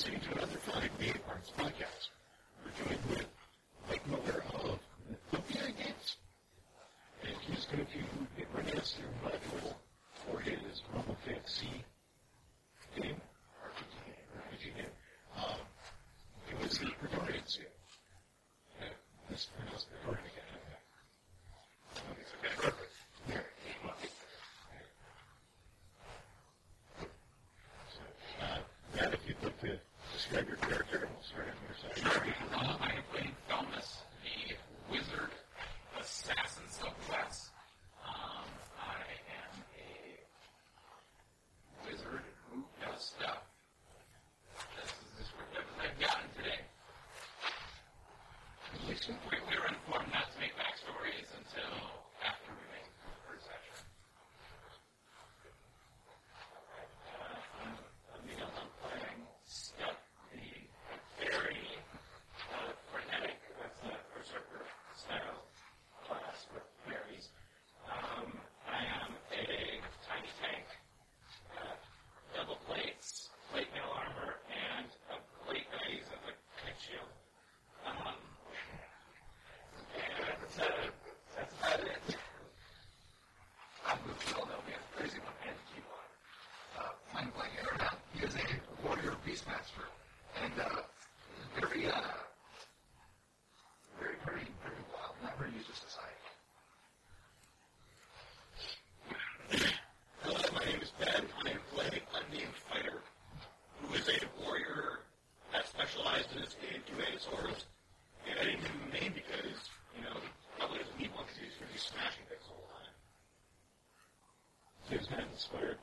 listening to another Flying Bee Arts podcast. We're doing inspired.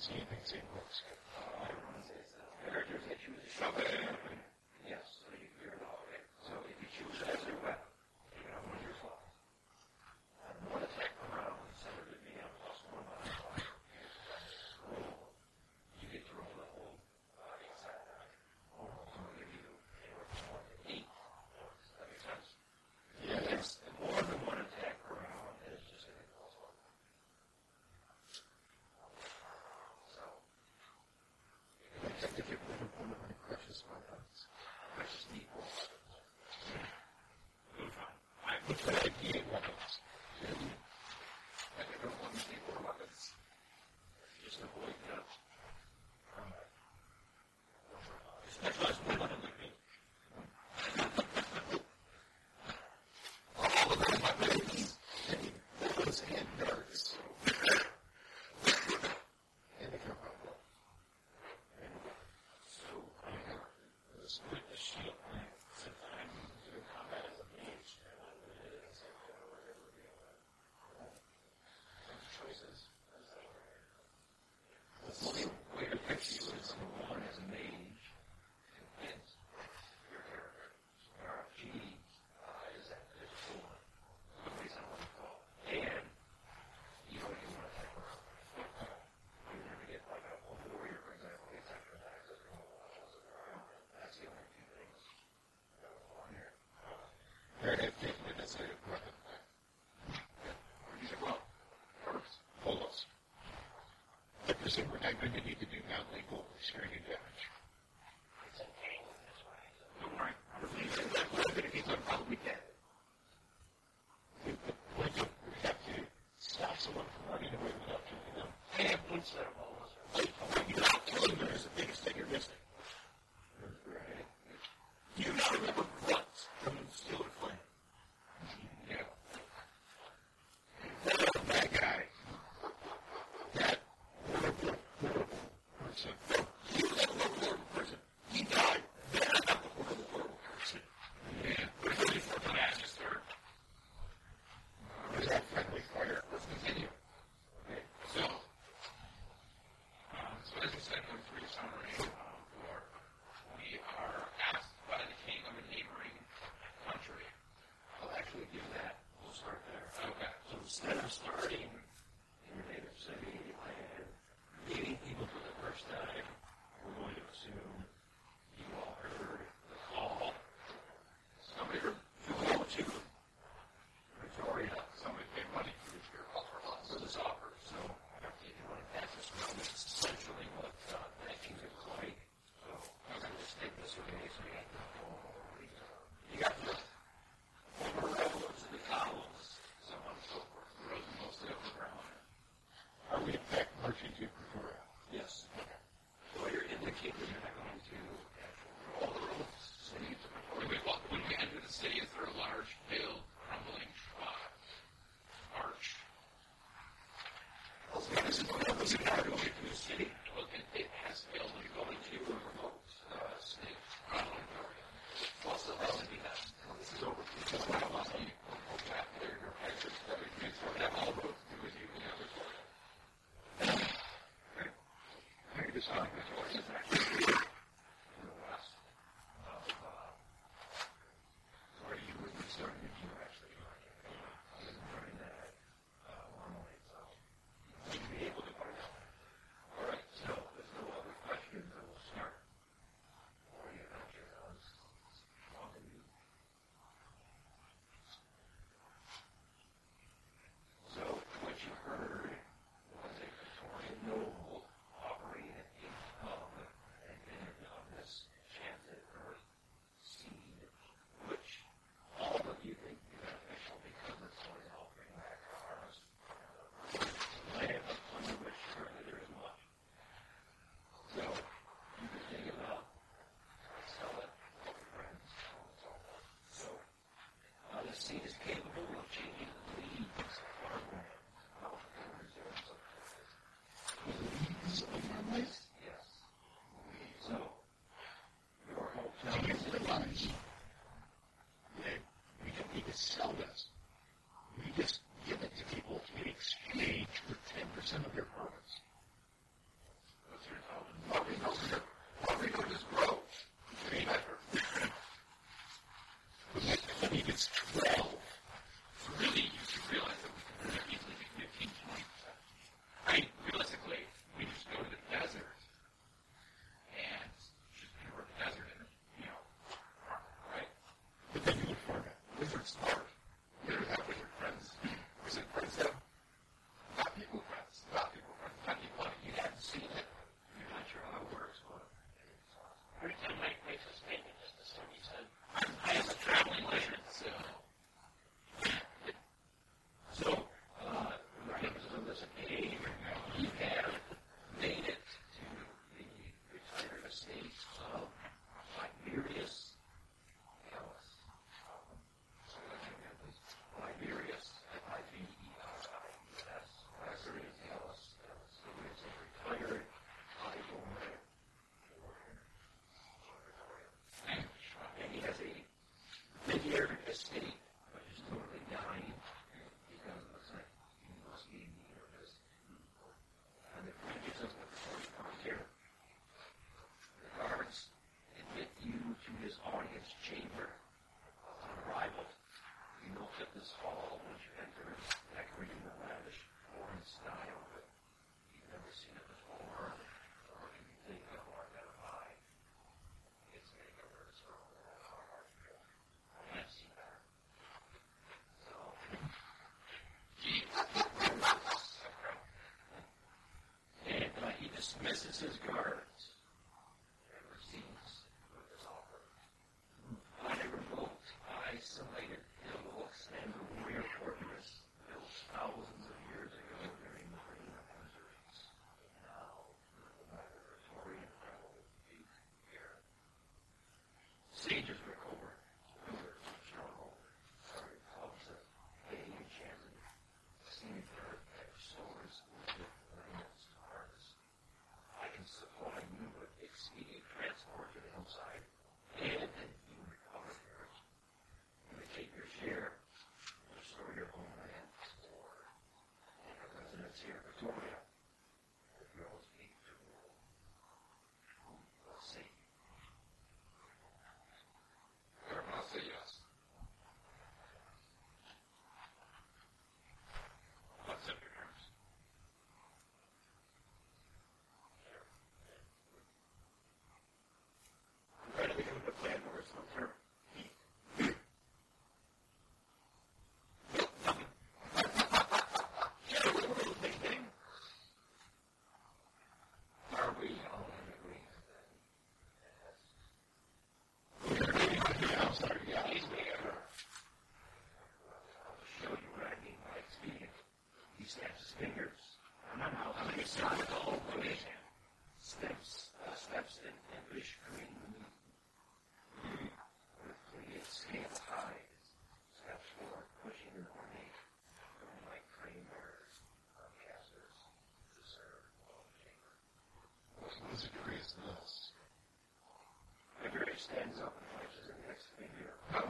see things in books. No, everyone says that. I heard you said she was a shocker. members that were not going to need to do non-lethal experience. says 30.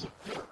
Thank you.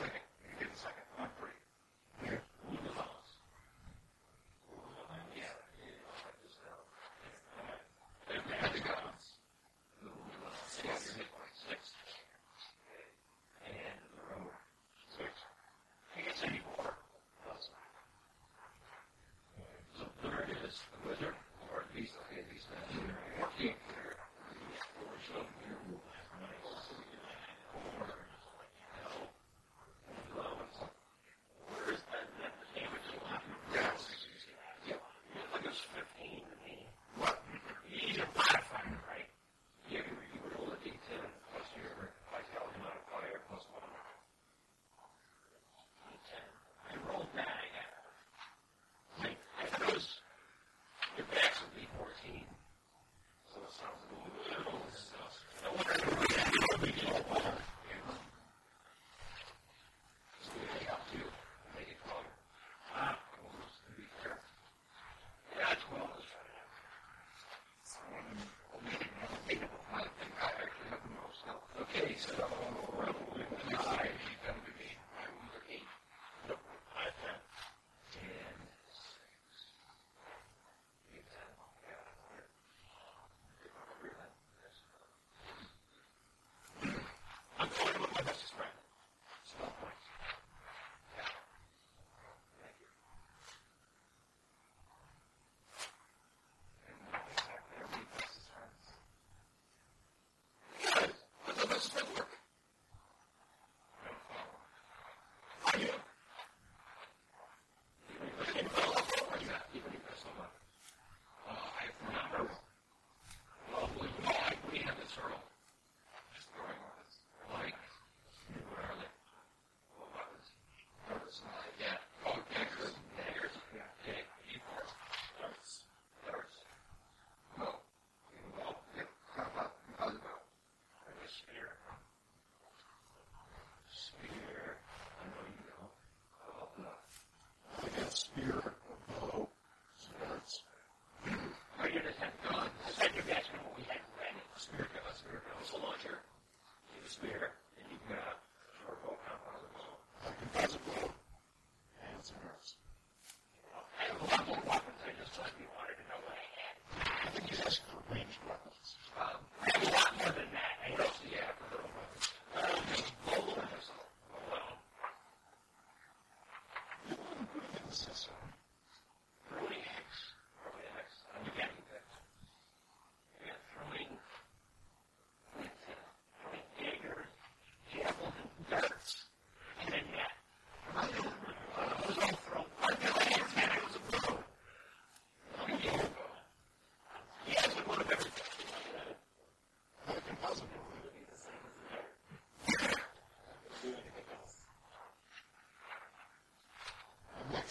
I'm Christmas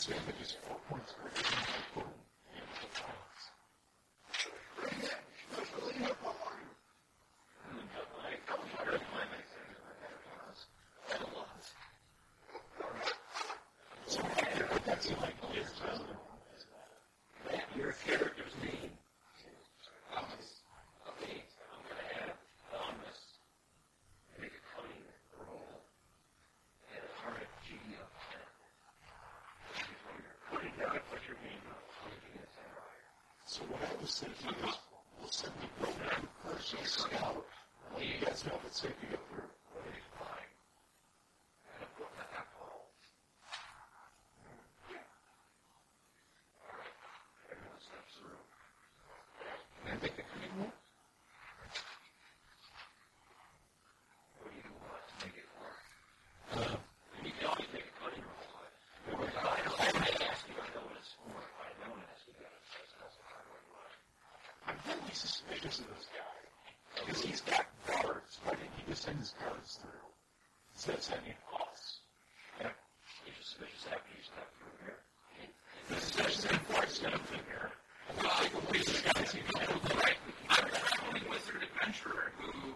So I just four points for citizen suspicious of this guy because he's got cards. Why didn't he just send his cards through instead of sending us? Yeah. He's suspicious after he's not through here. The suspicious after he's not through here. Well, I believe the guys who know right. I'm a traveling wizard adventurer who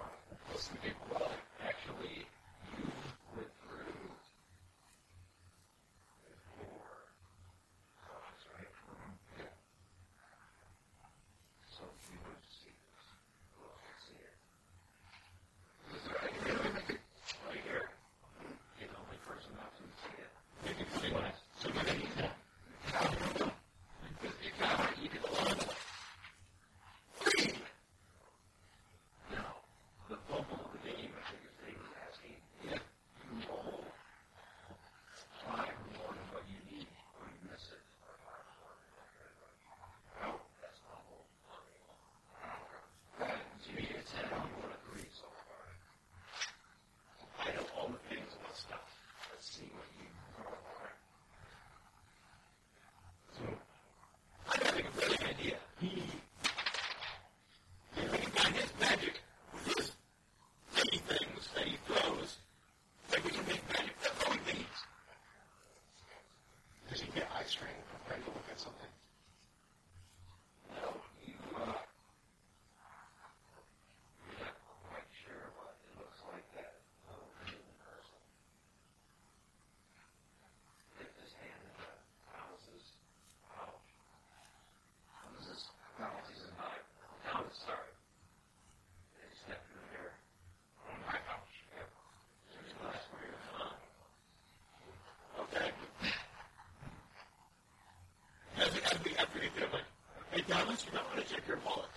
Sycamore.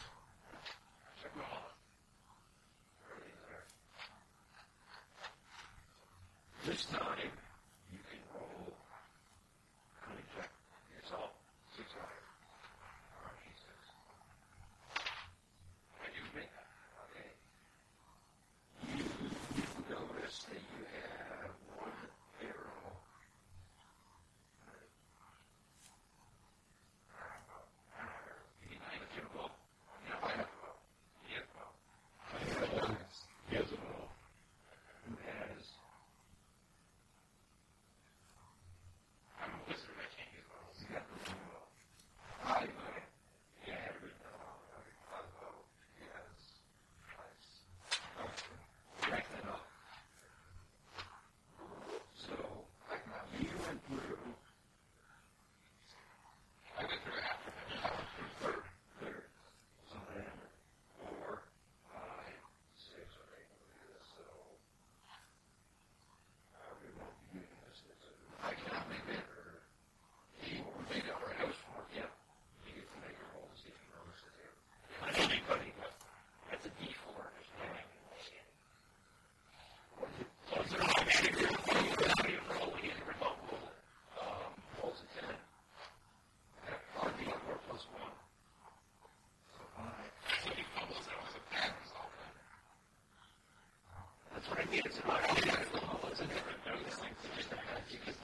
Easily see that anywhere. Yeah, what's the name of the dude?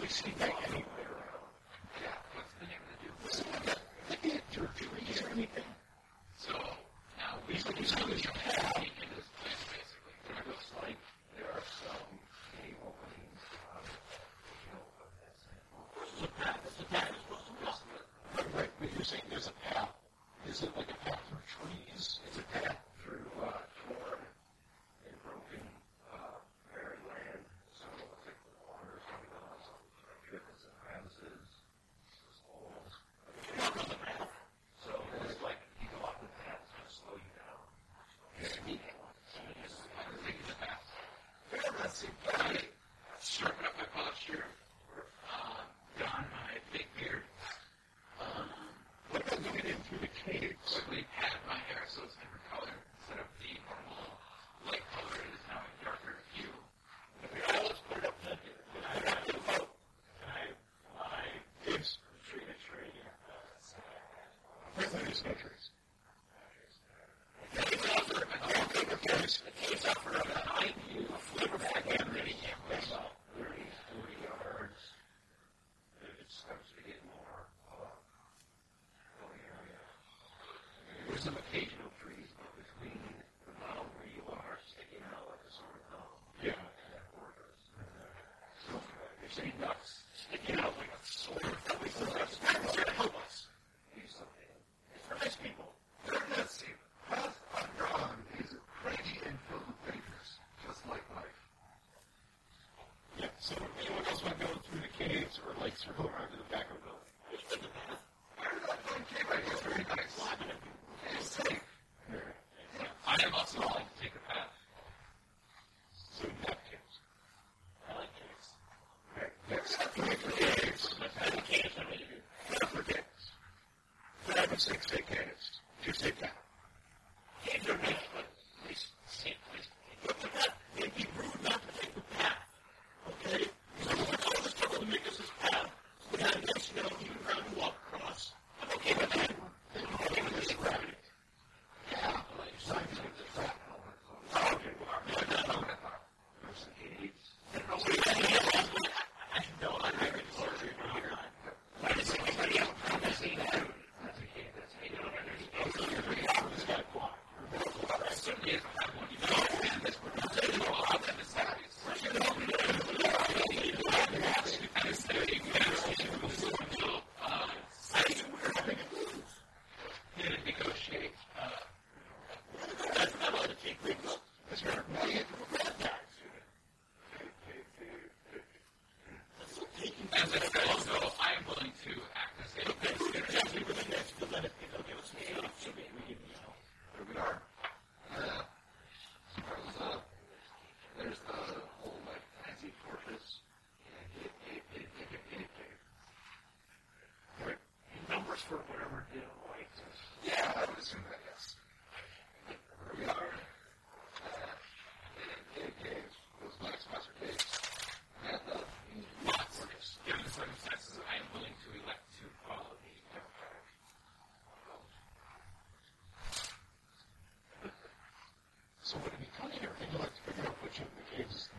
Listen, look at, look six say caves. So when you come here, we'd like to figure out which of the cases.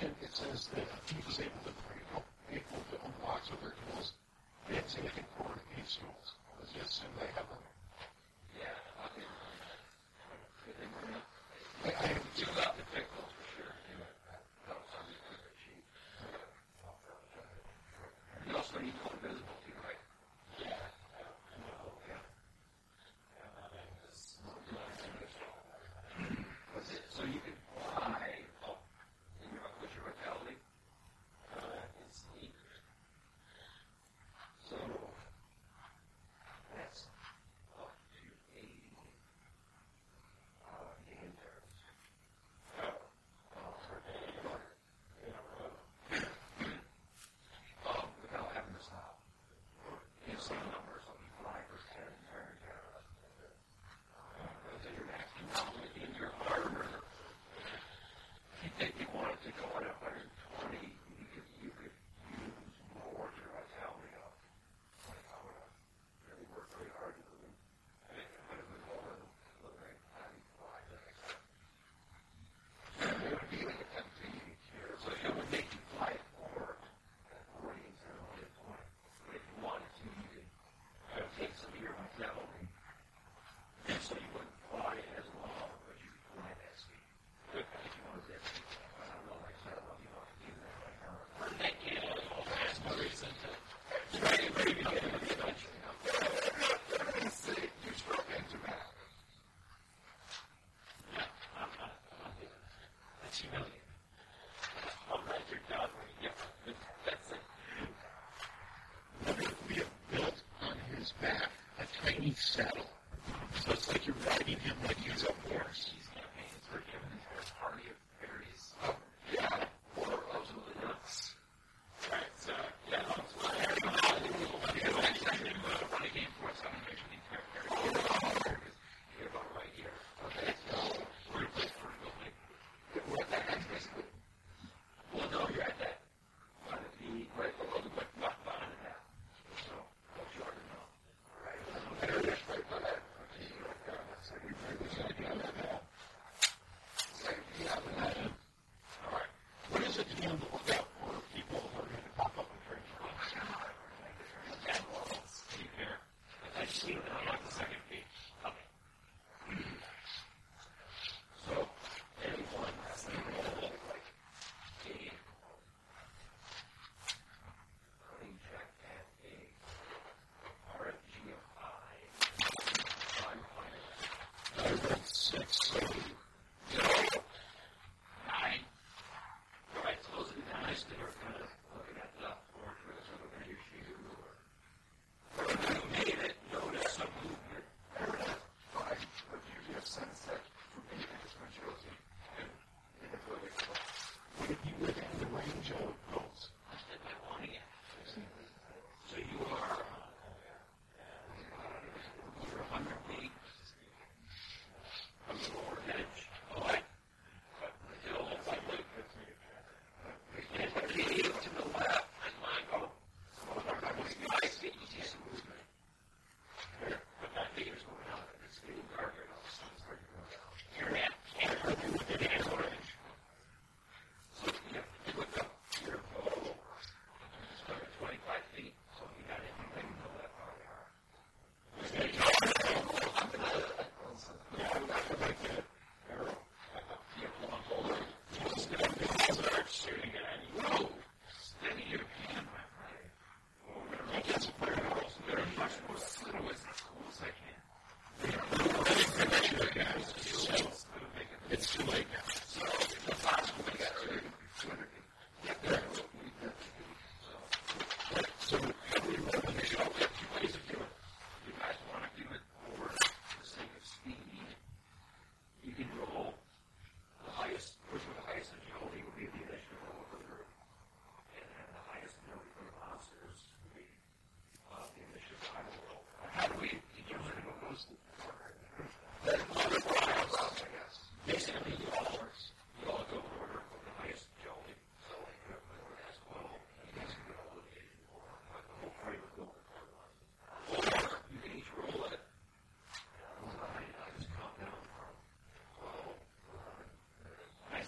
second, it says that he was able to pray people to unlock their tools. They had significant corner of these tools. Let's just assume they have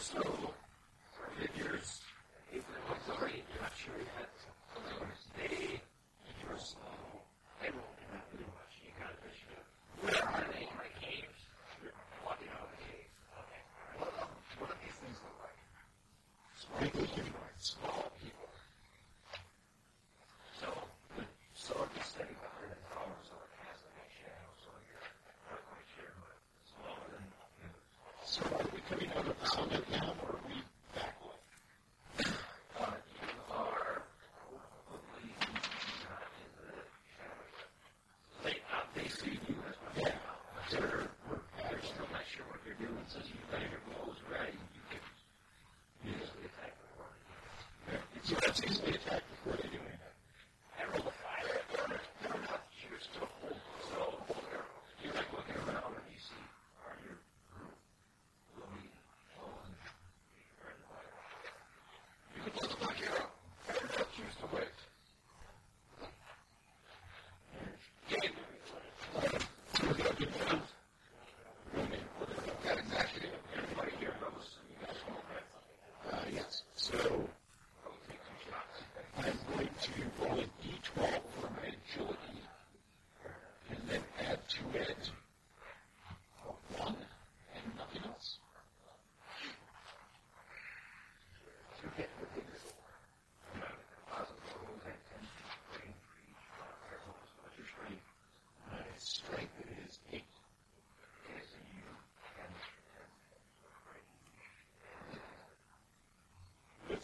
so on an hour.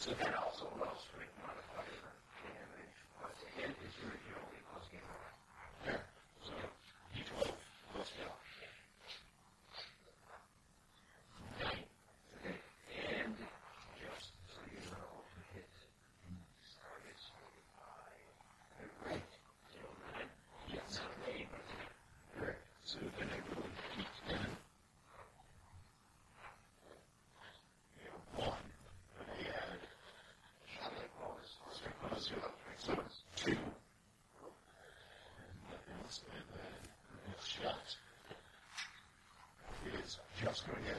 So that also wells Oh, yeah.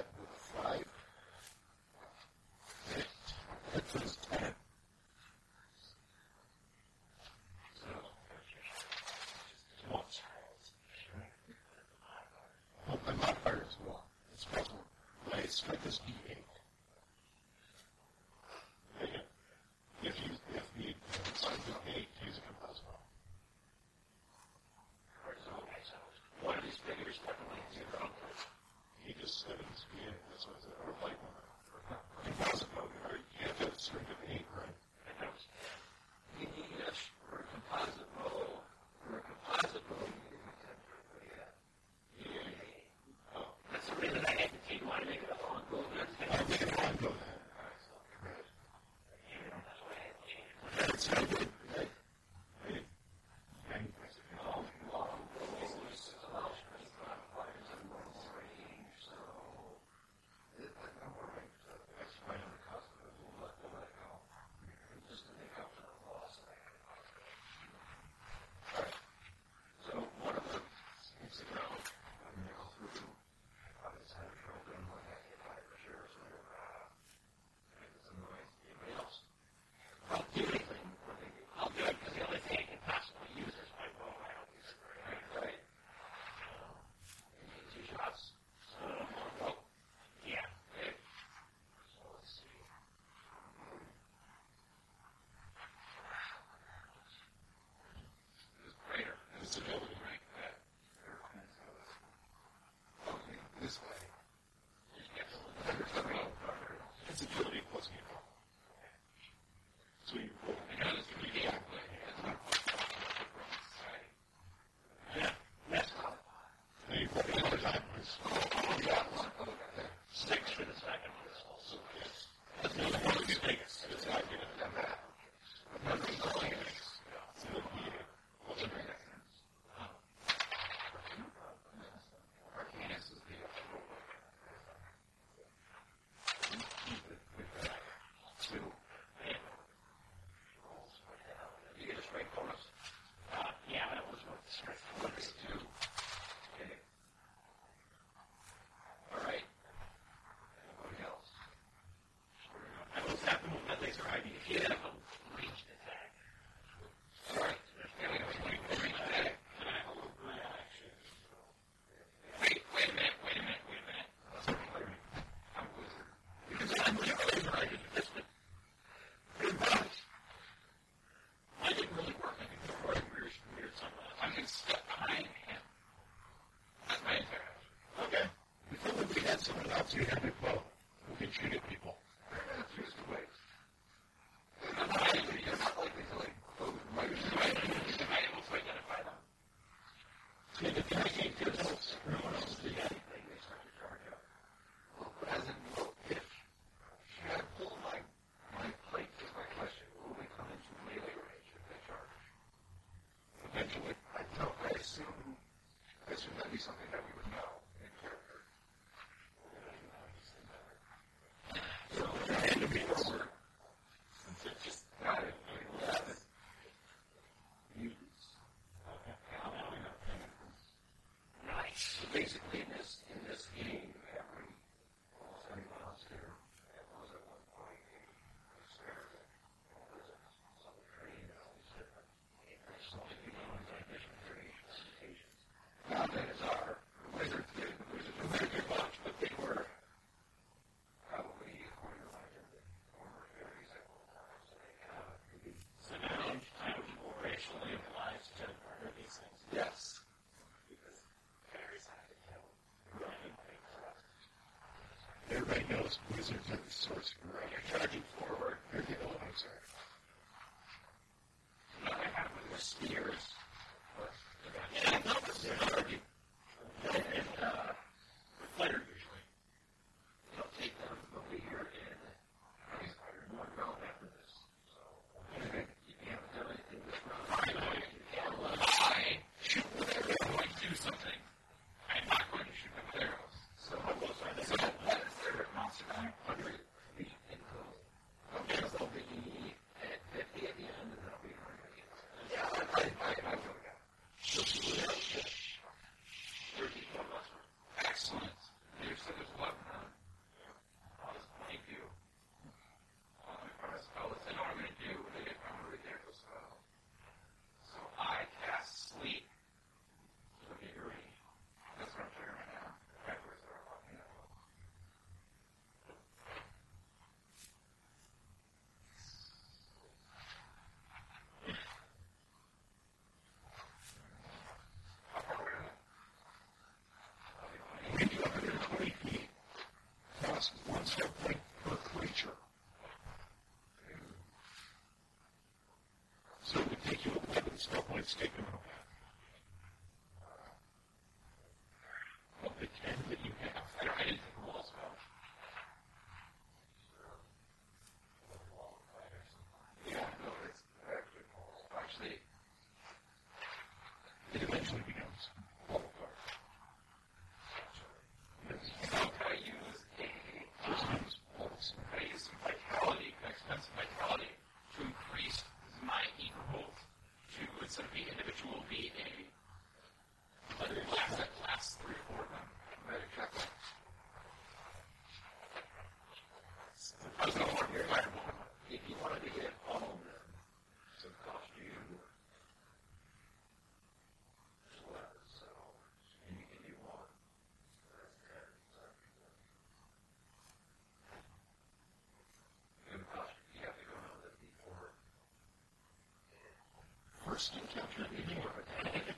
actually. because there's no source of neurotic. it's taken constant of your neighborhood.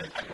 Thank you.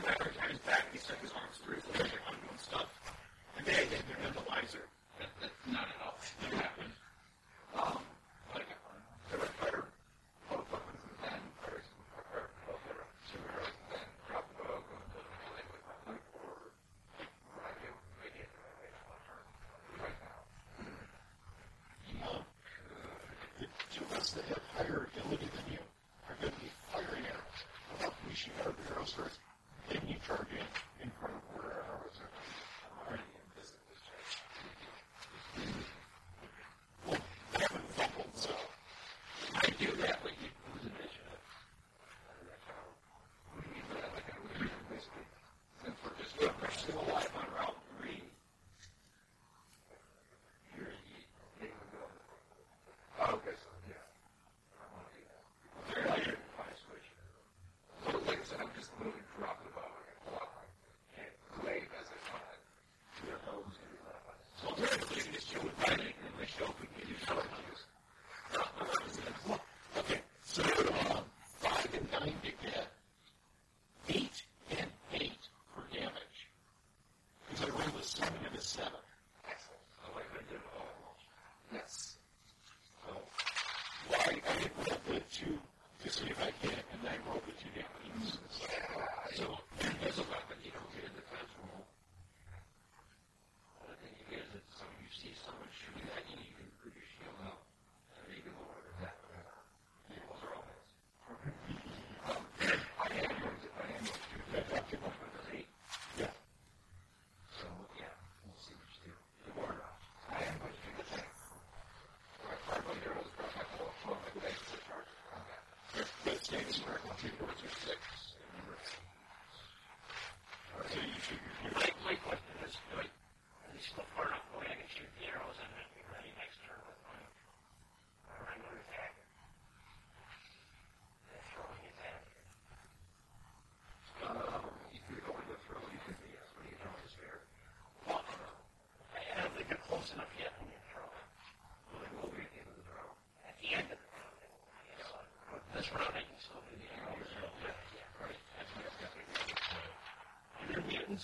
Thank you.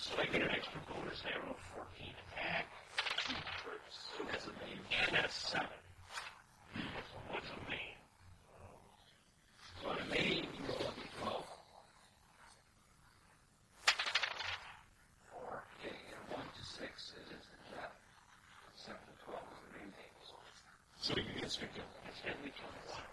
So I get an extra bonus arrow, on 14 attack. So that's a main. And that's 7. So what's a main? So on a main, you roll up to 12. Or, okay, and 1 to 6 is instant death. 7 to 12 is the main table. So you get six. It's deadly 21.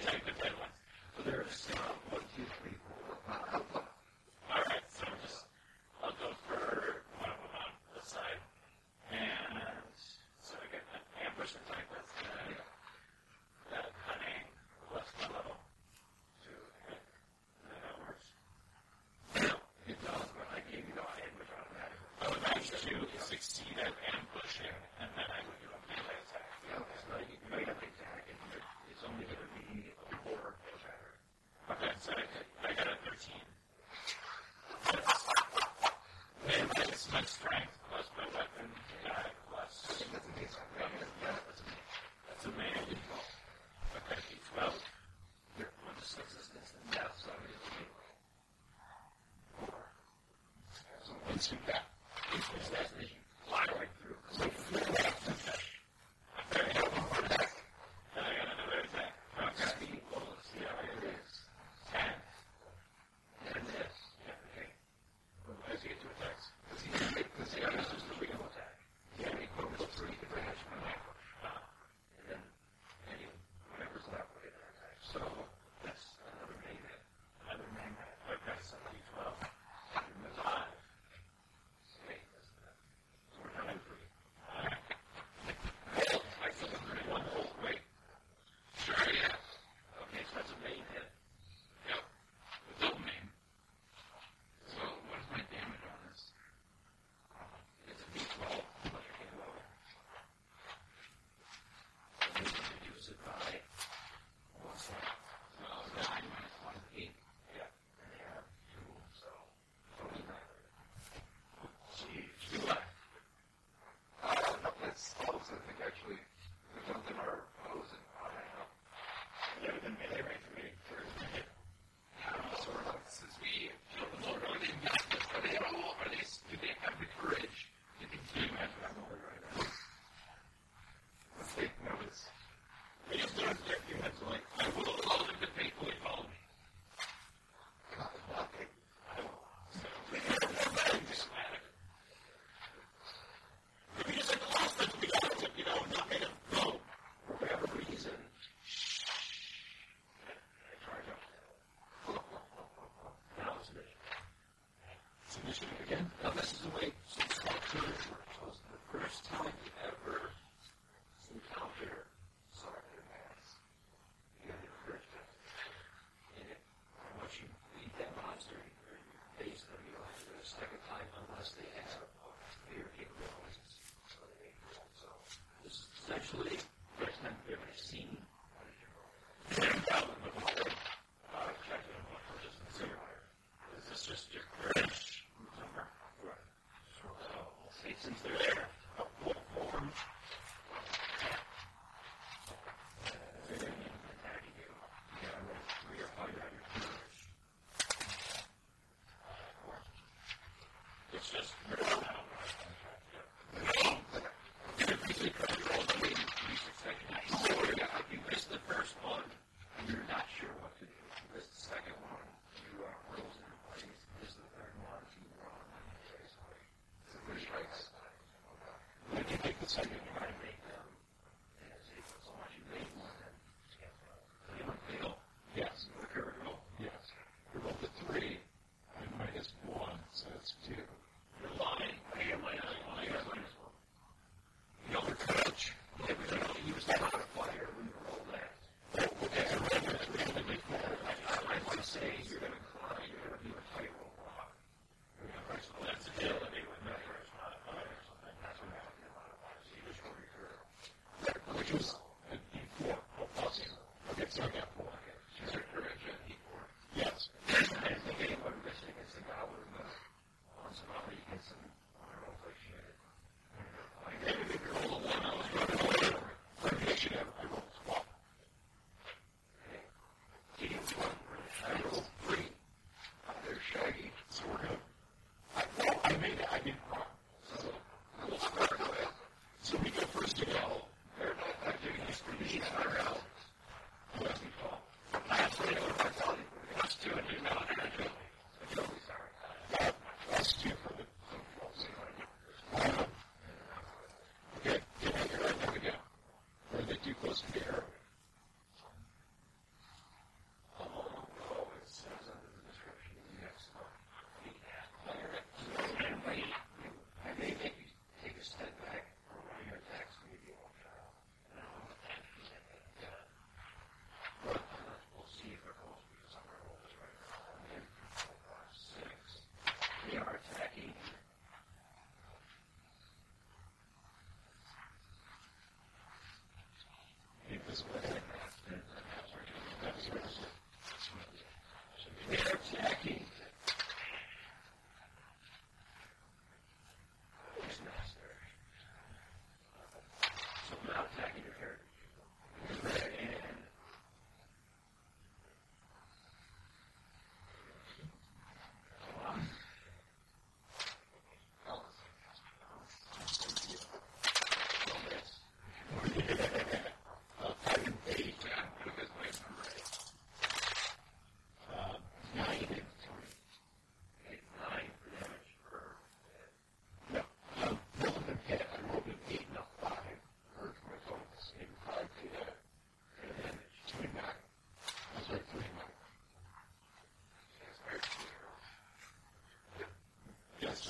protected by one. So there is some constant value. That's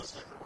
Justice League.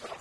Well,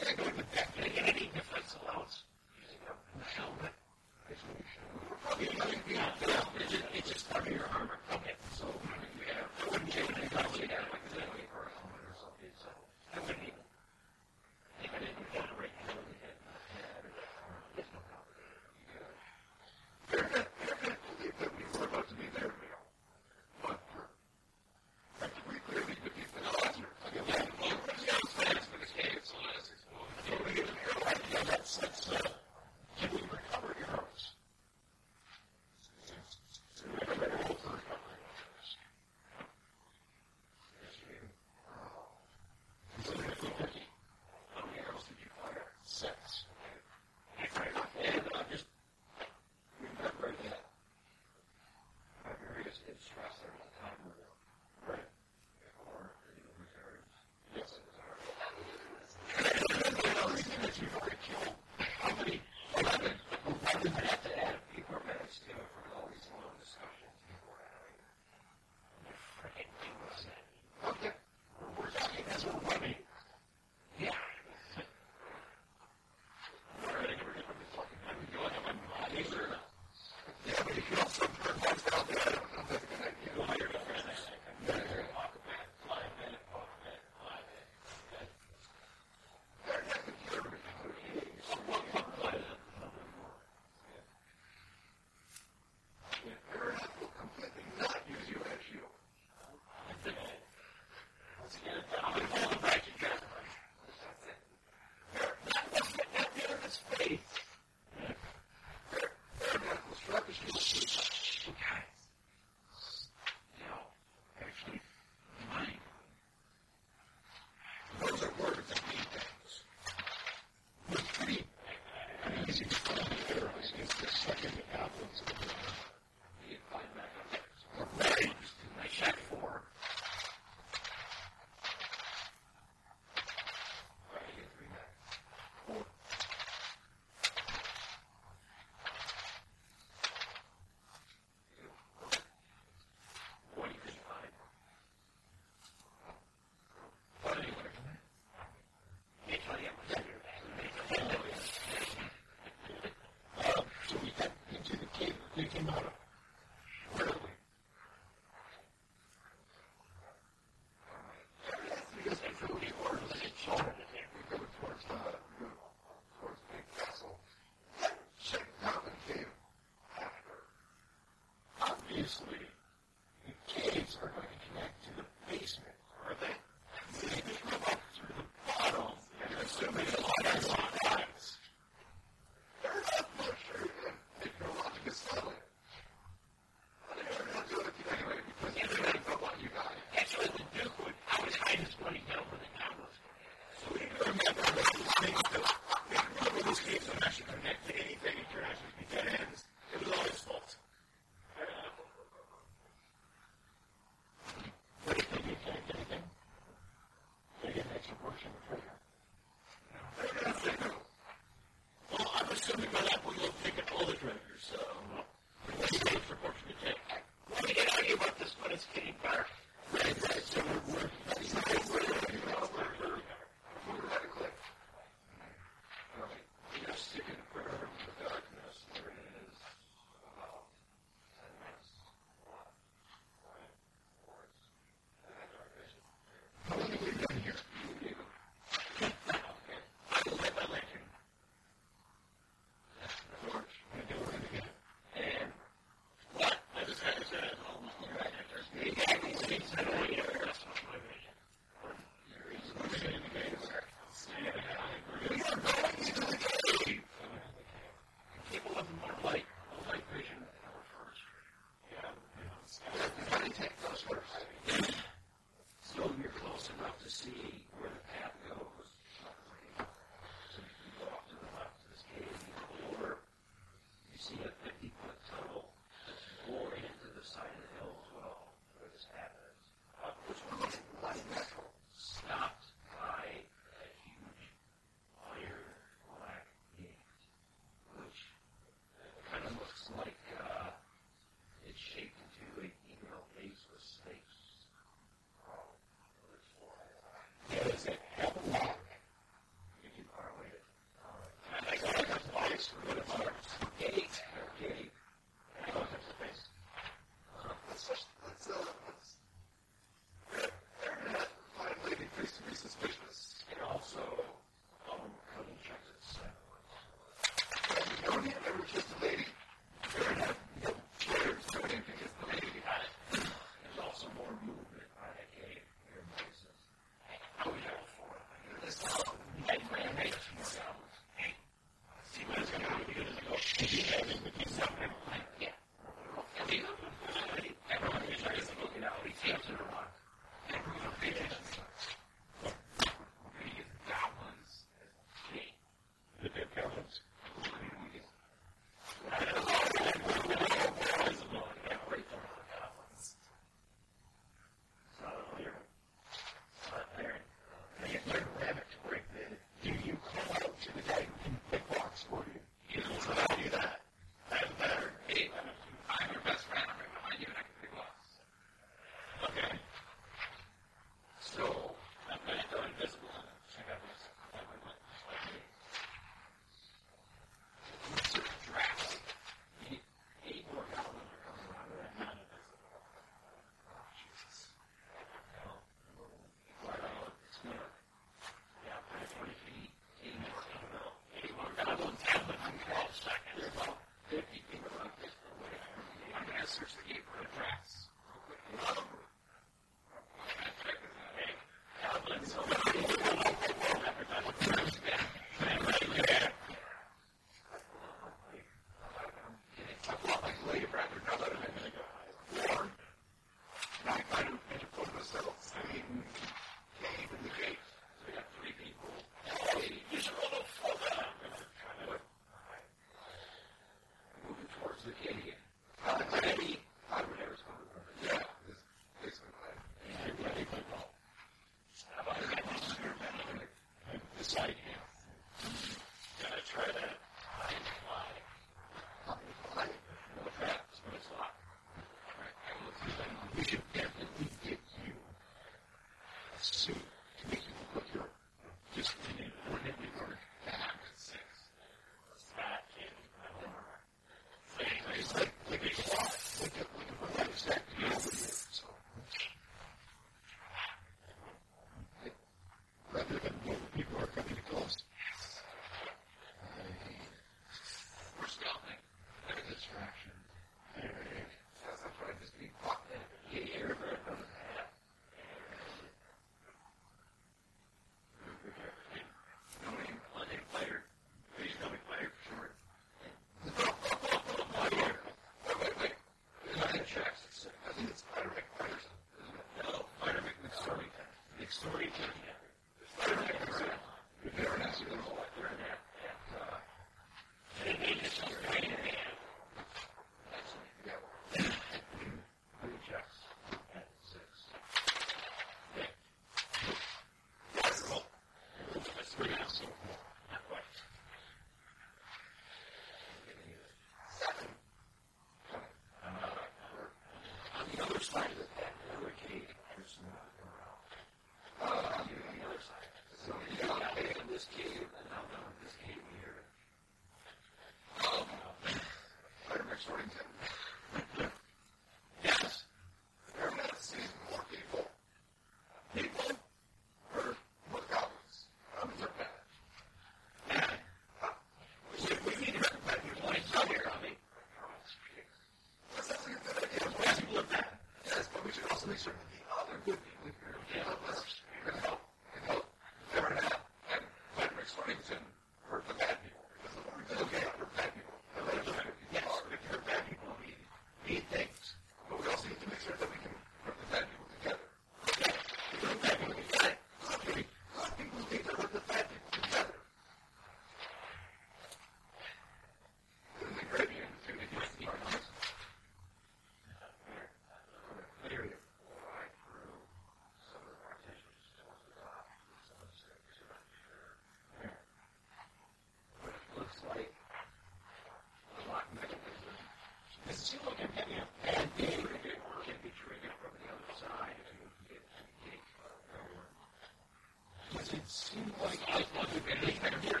like, I want to really have your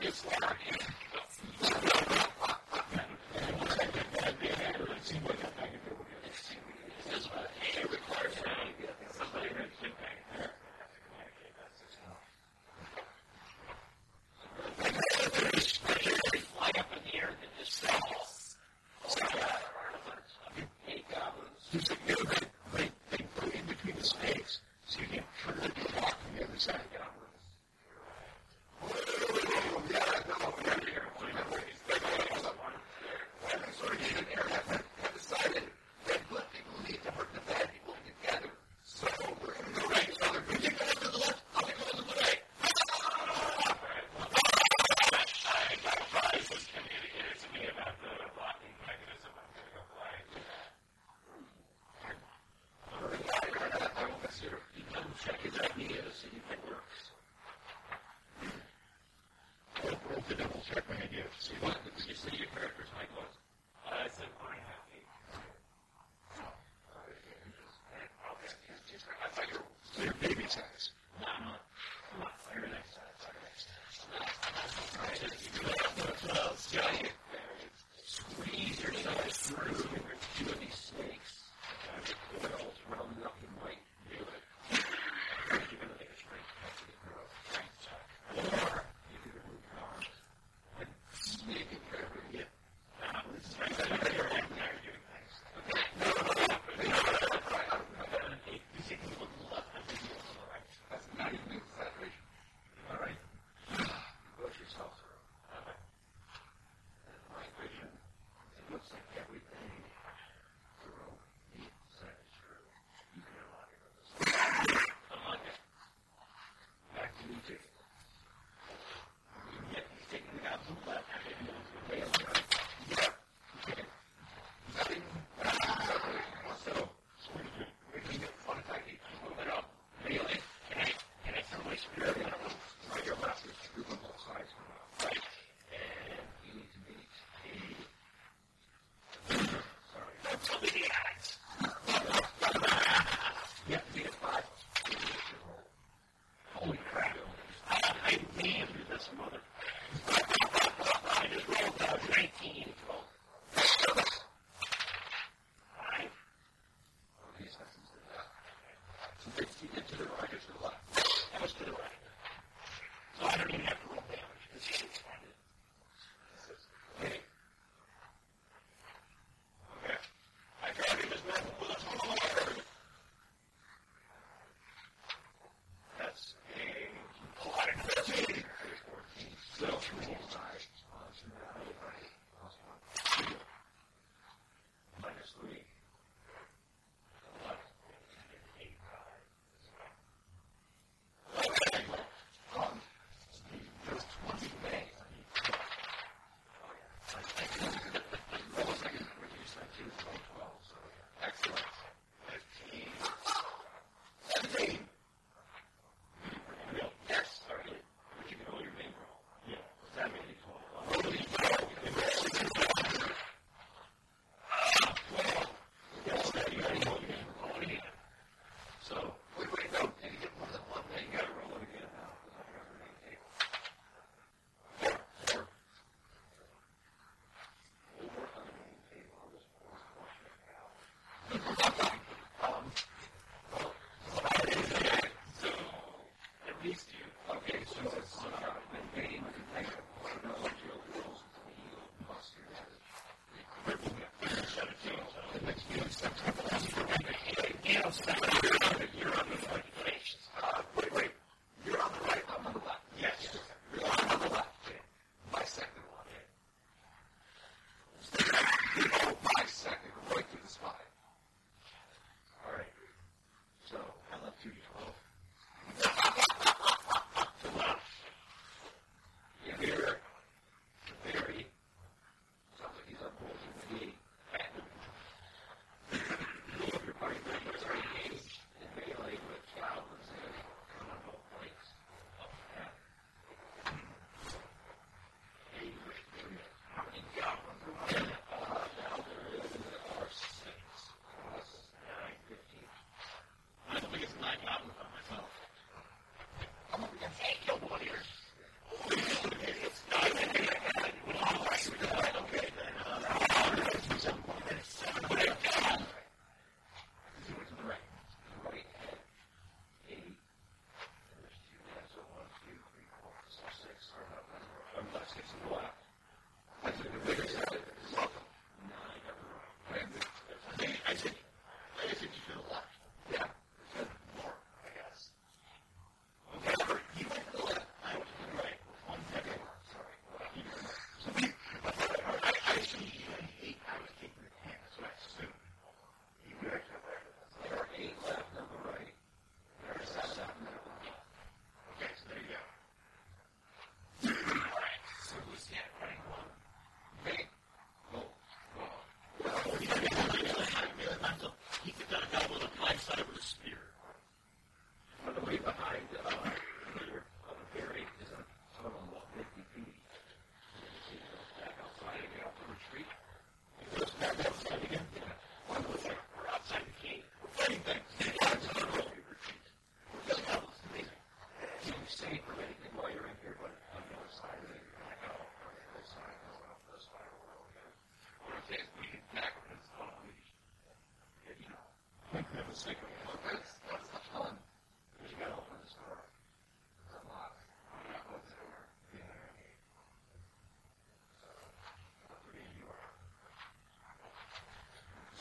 Как мне делать? Сюда, если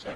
So,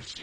This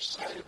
side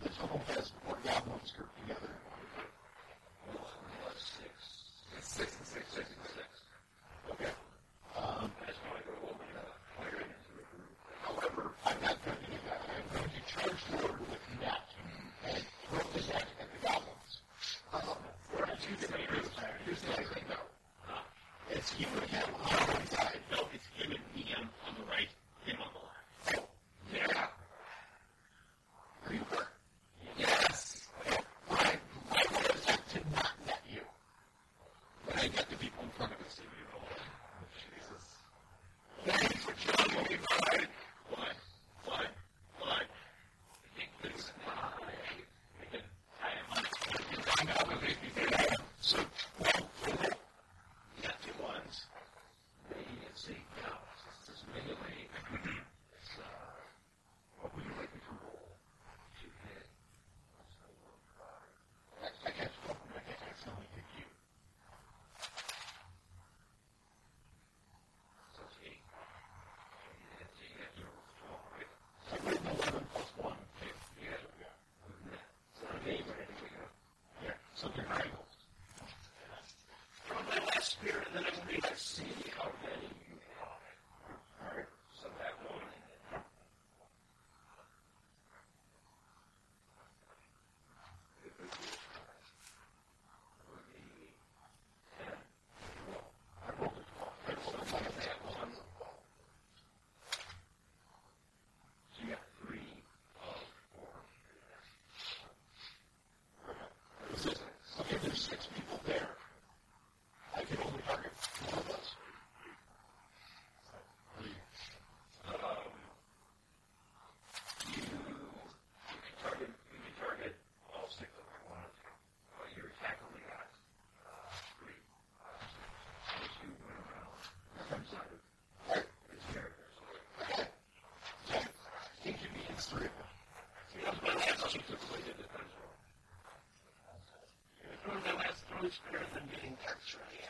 last, throw the spirit and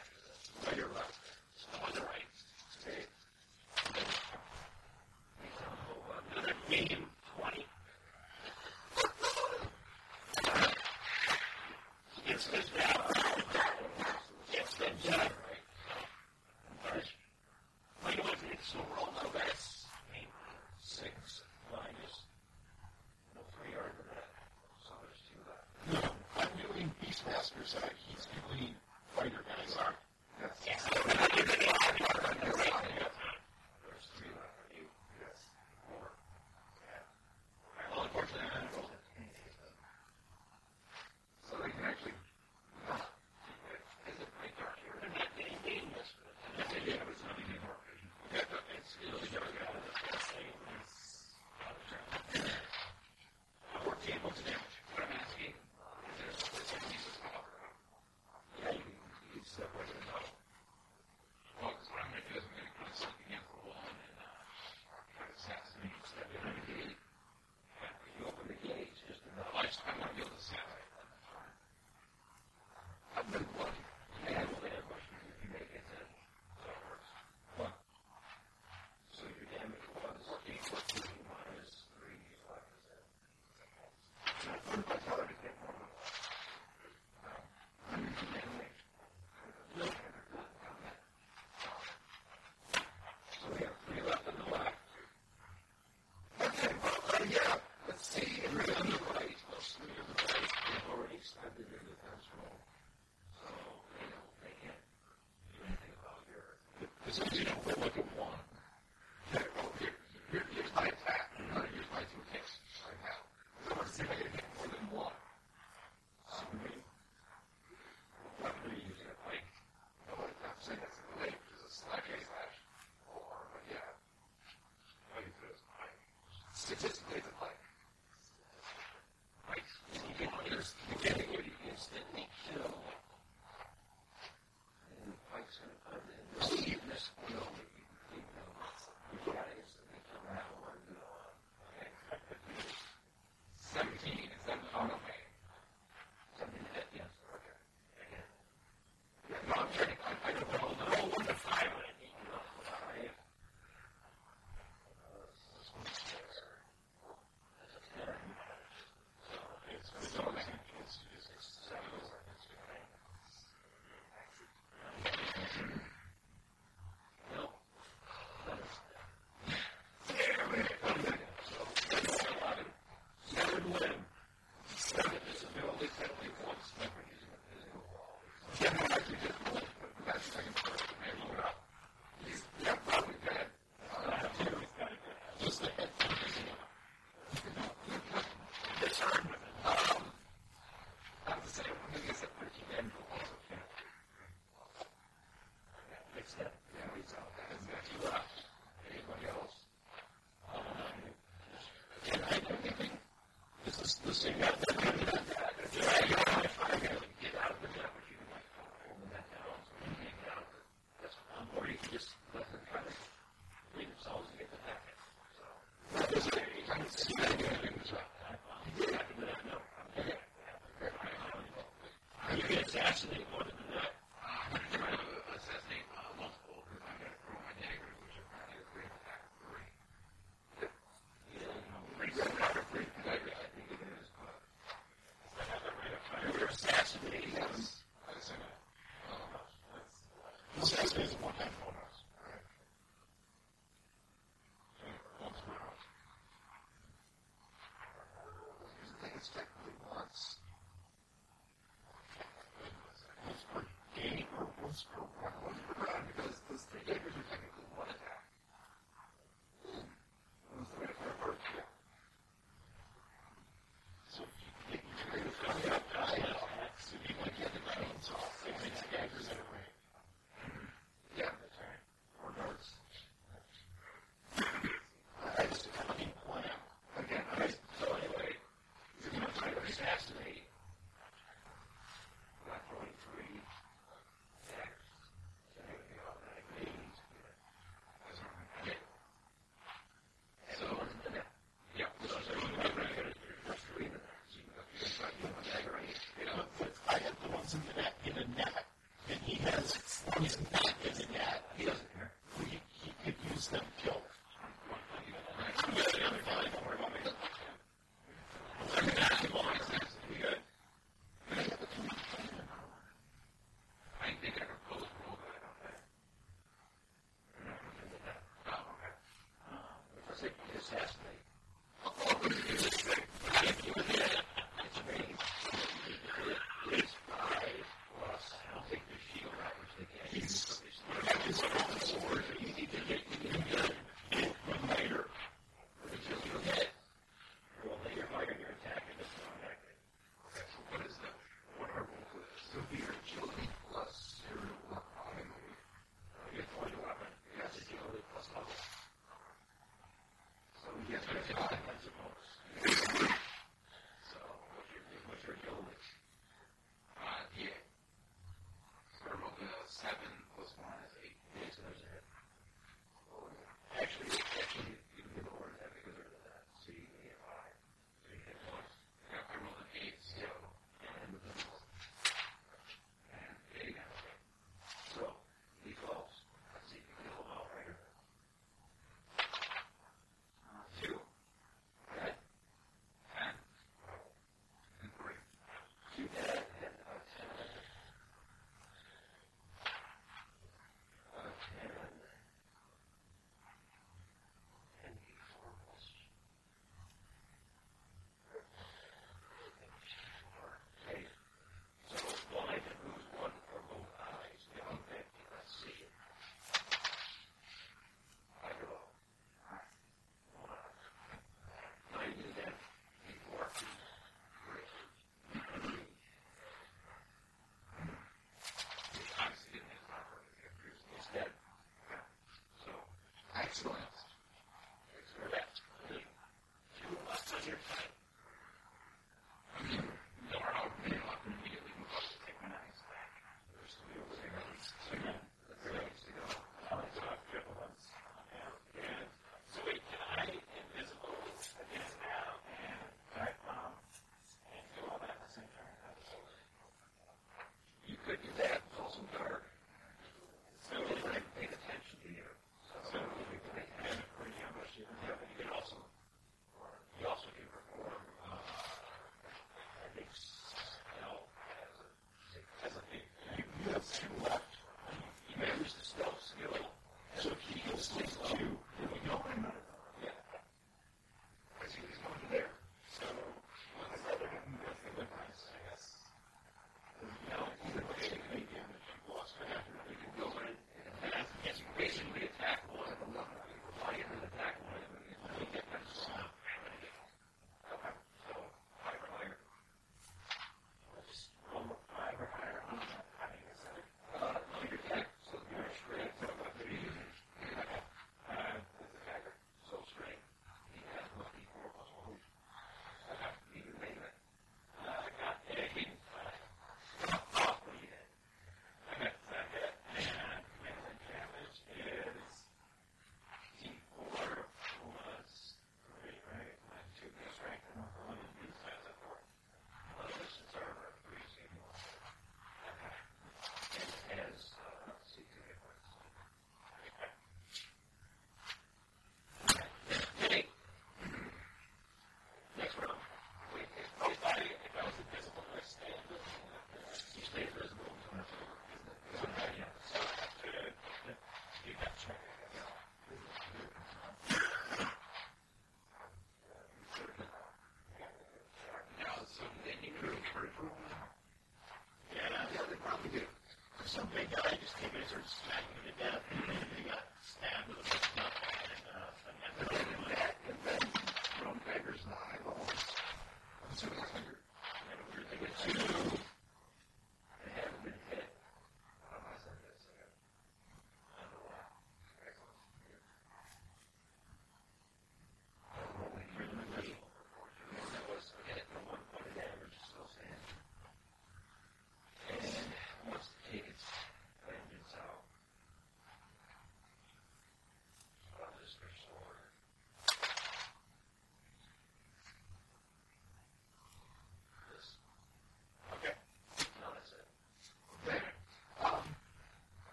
fascinating.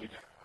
Other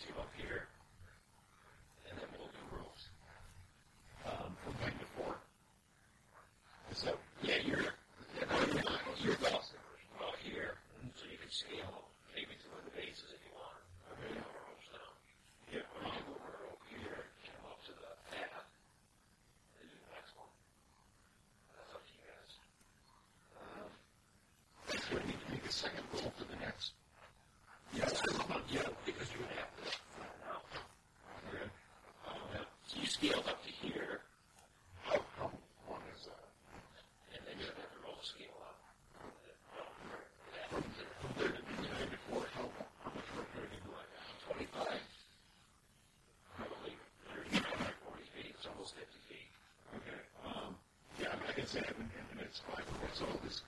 see what said, and, and it's like, what's all this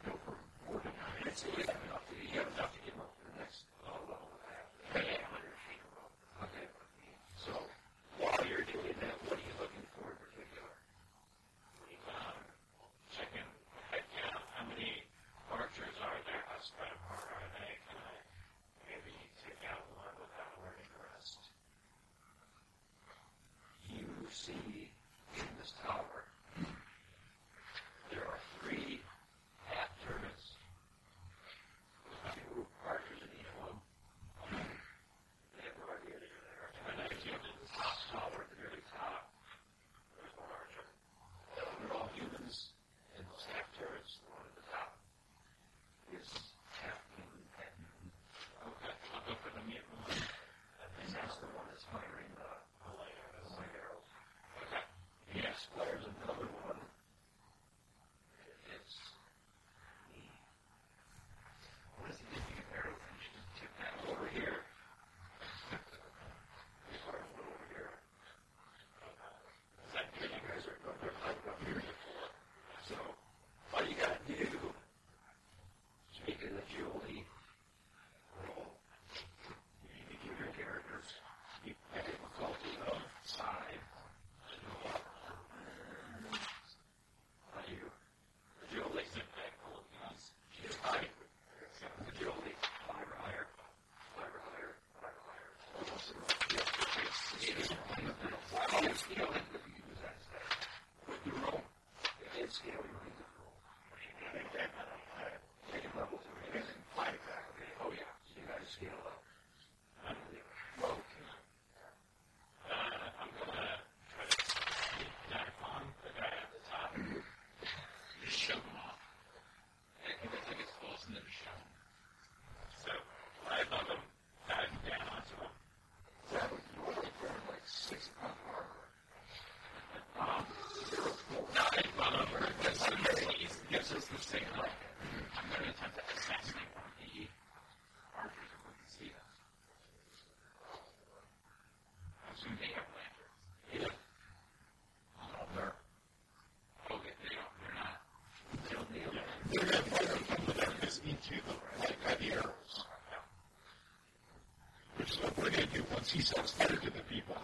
says better to the people.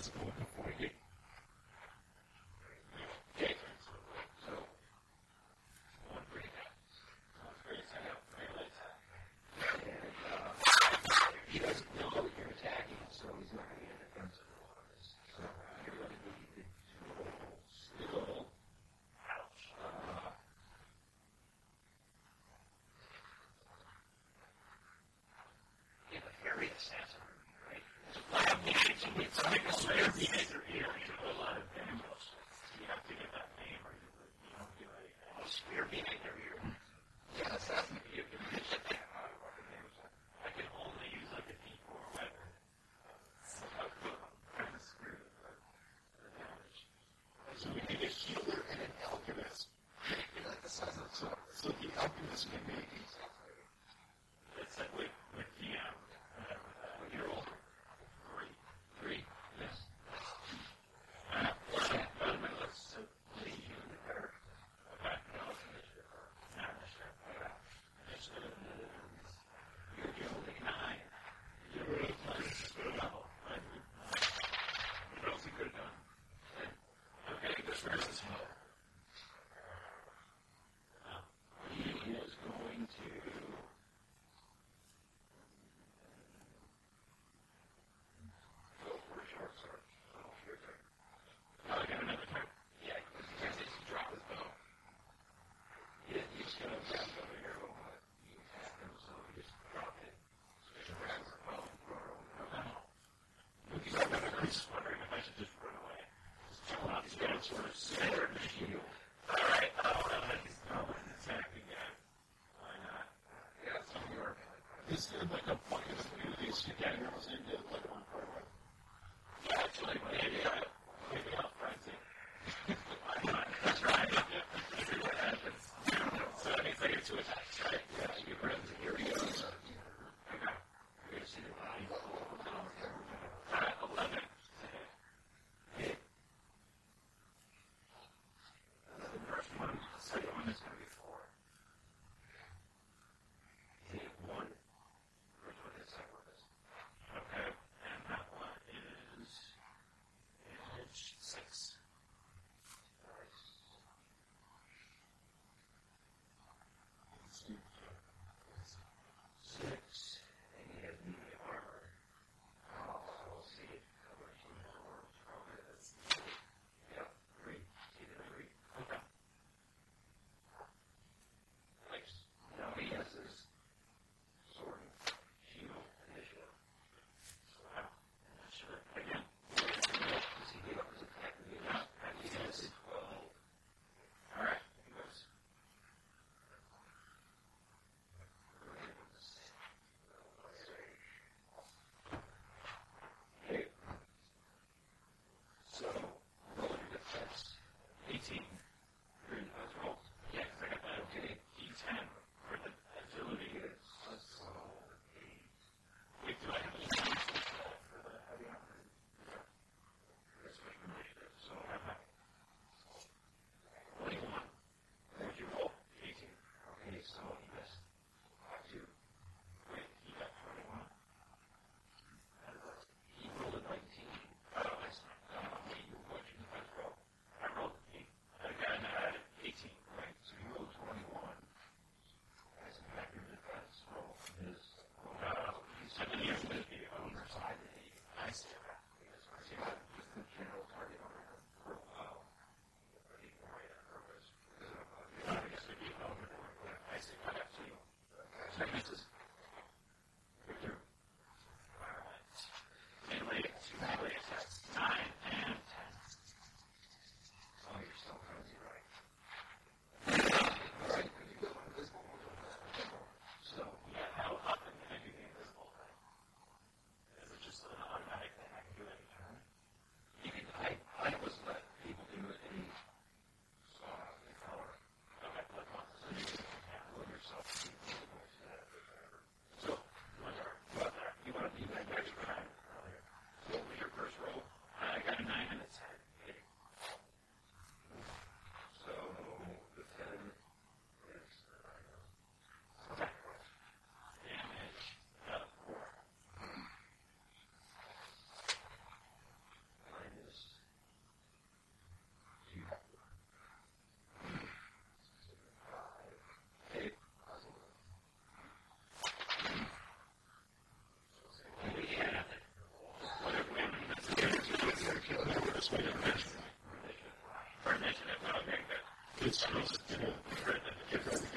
physical I was unless you uh,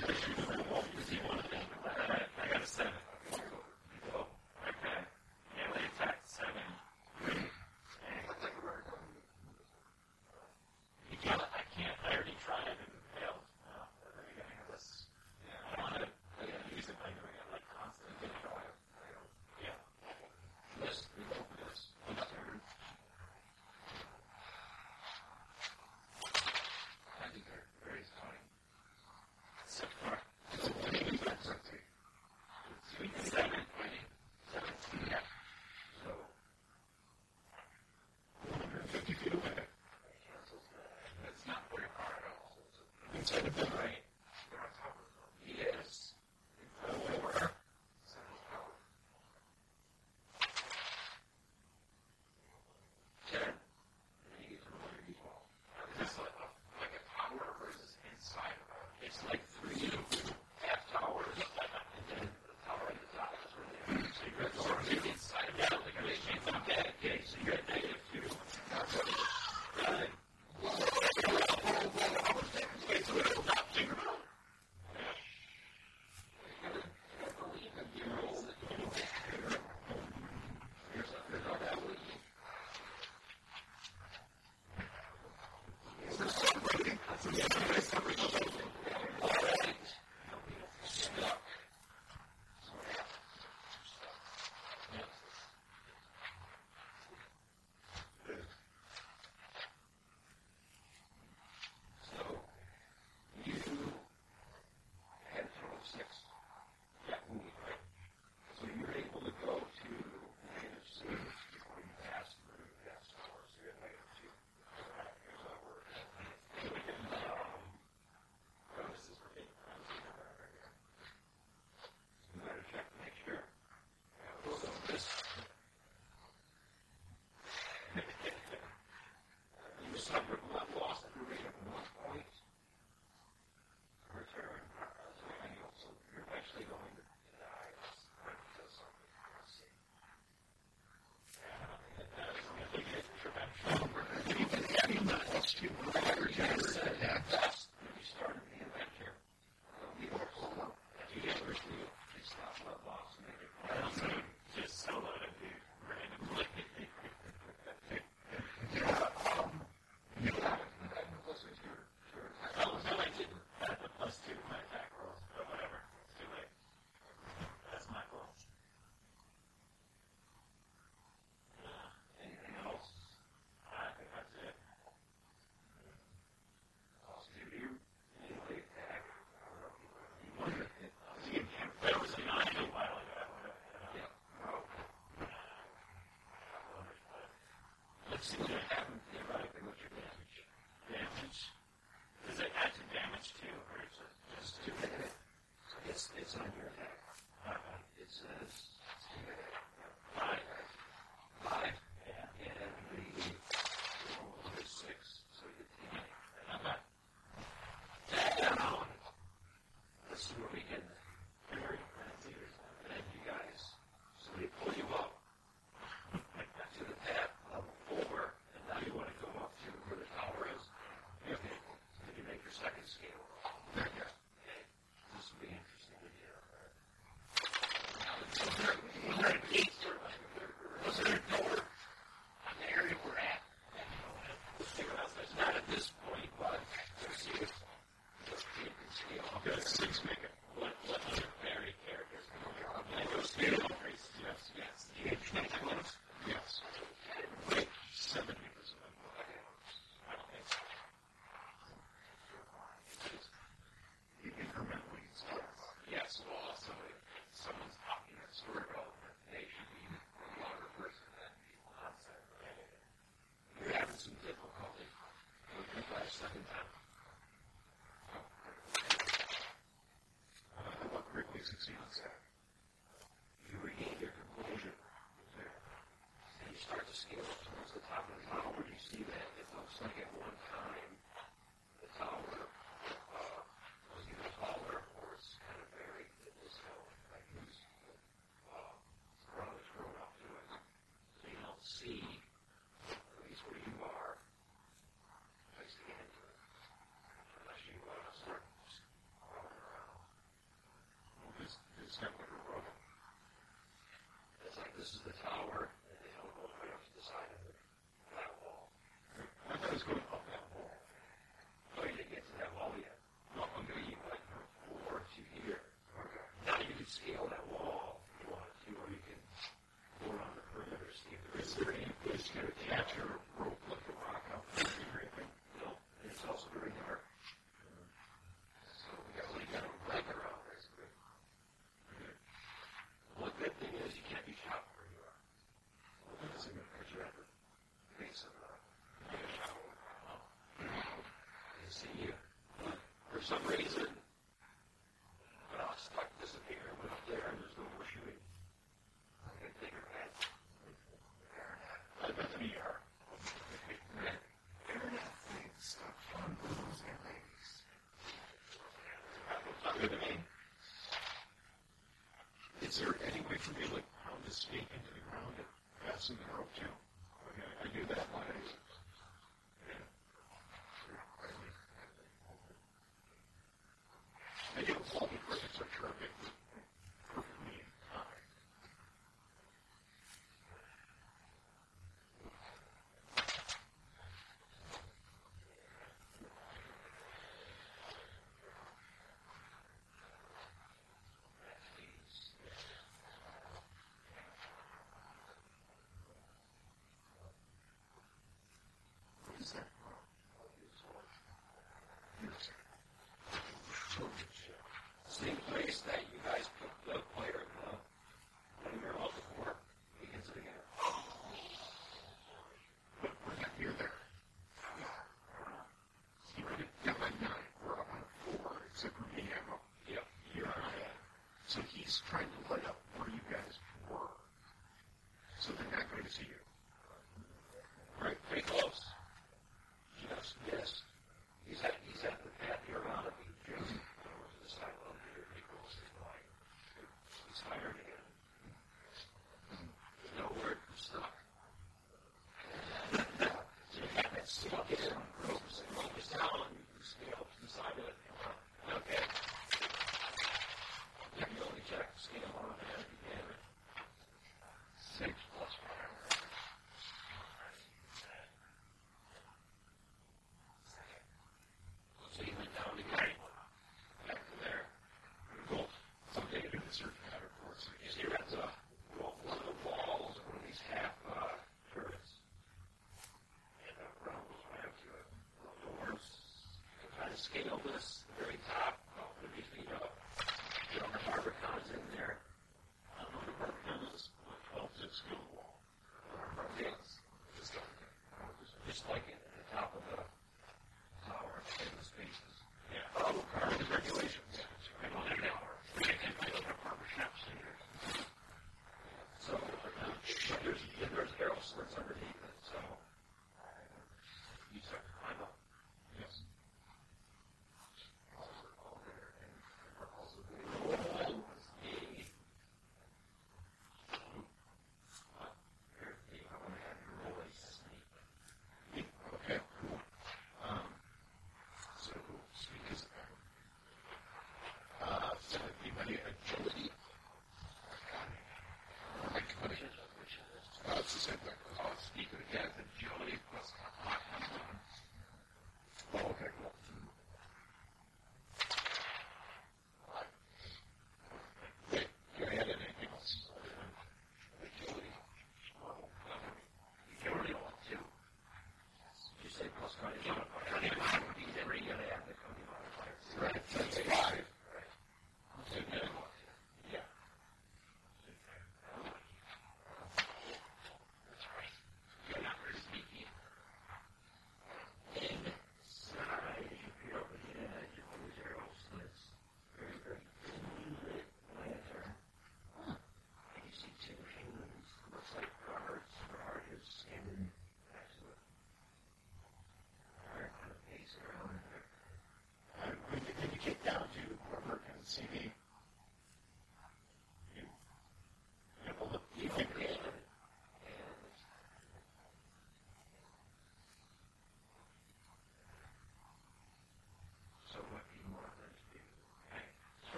some reason,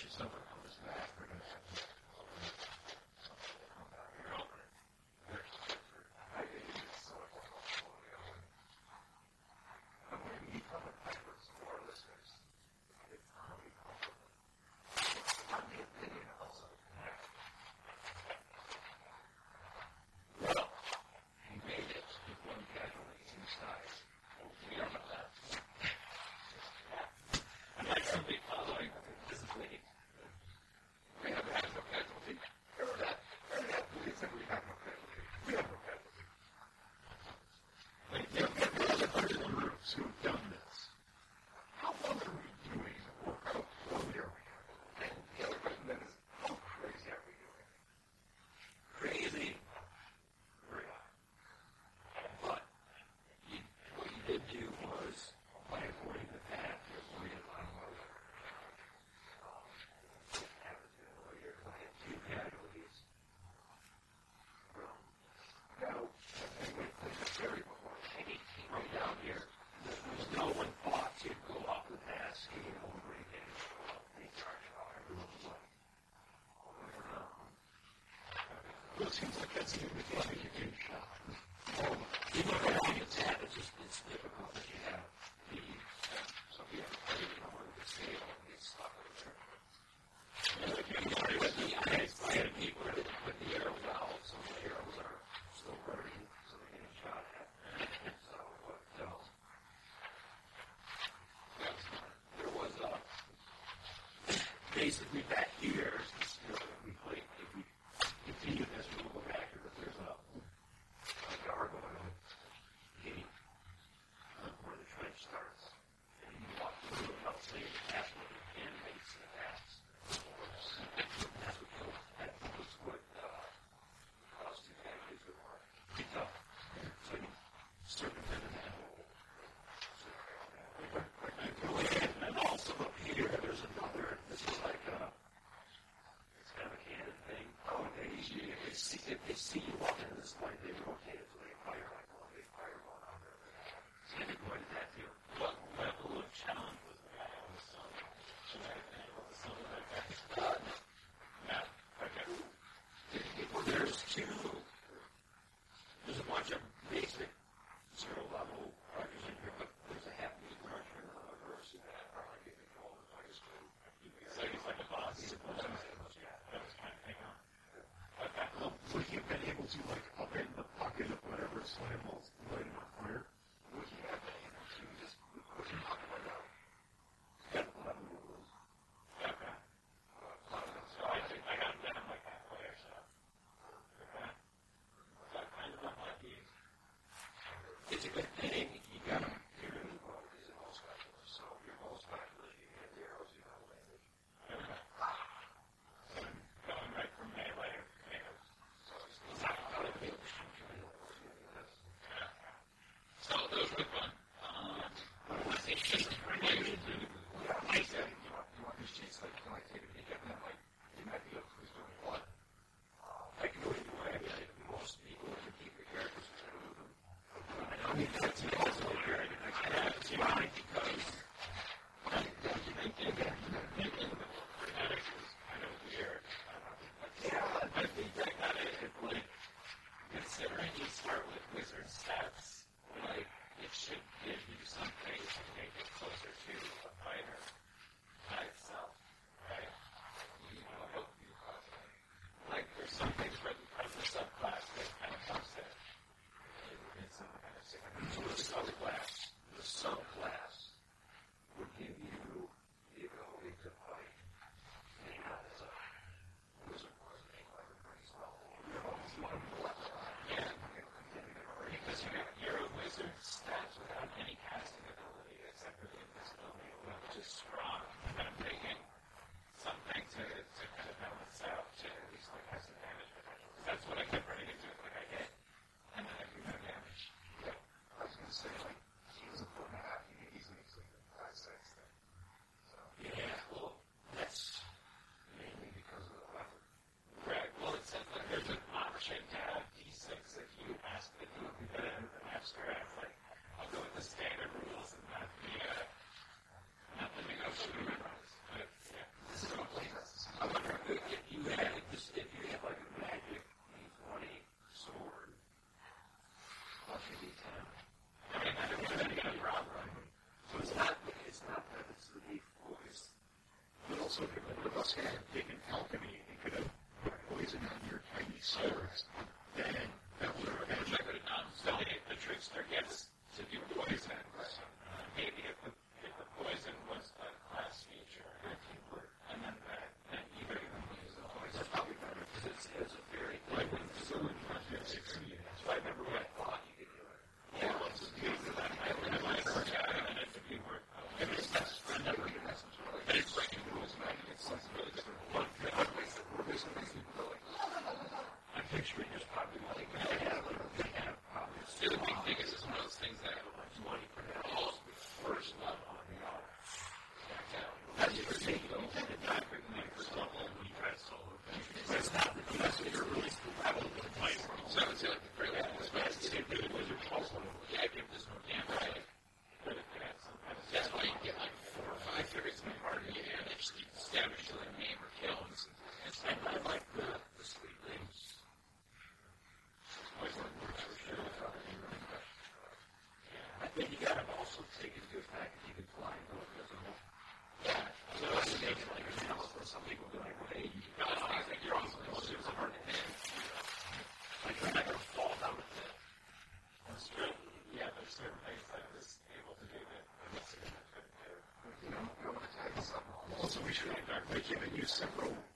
she's not giving you several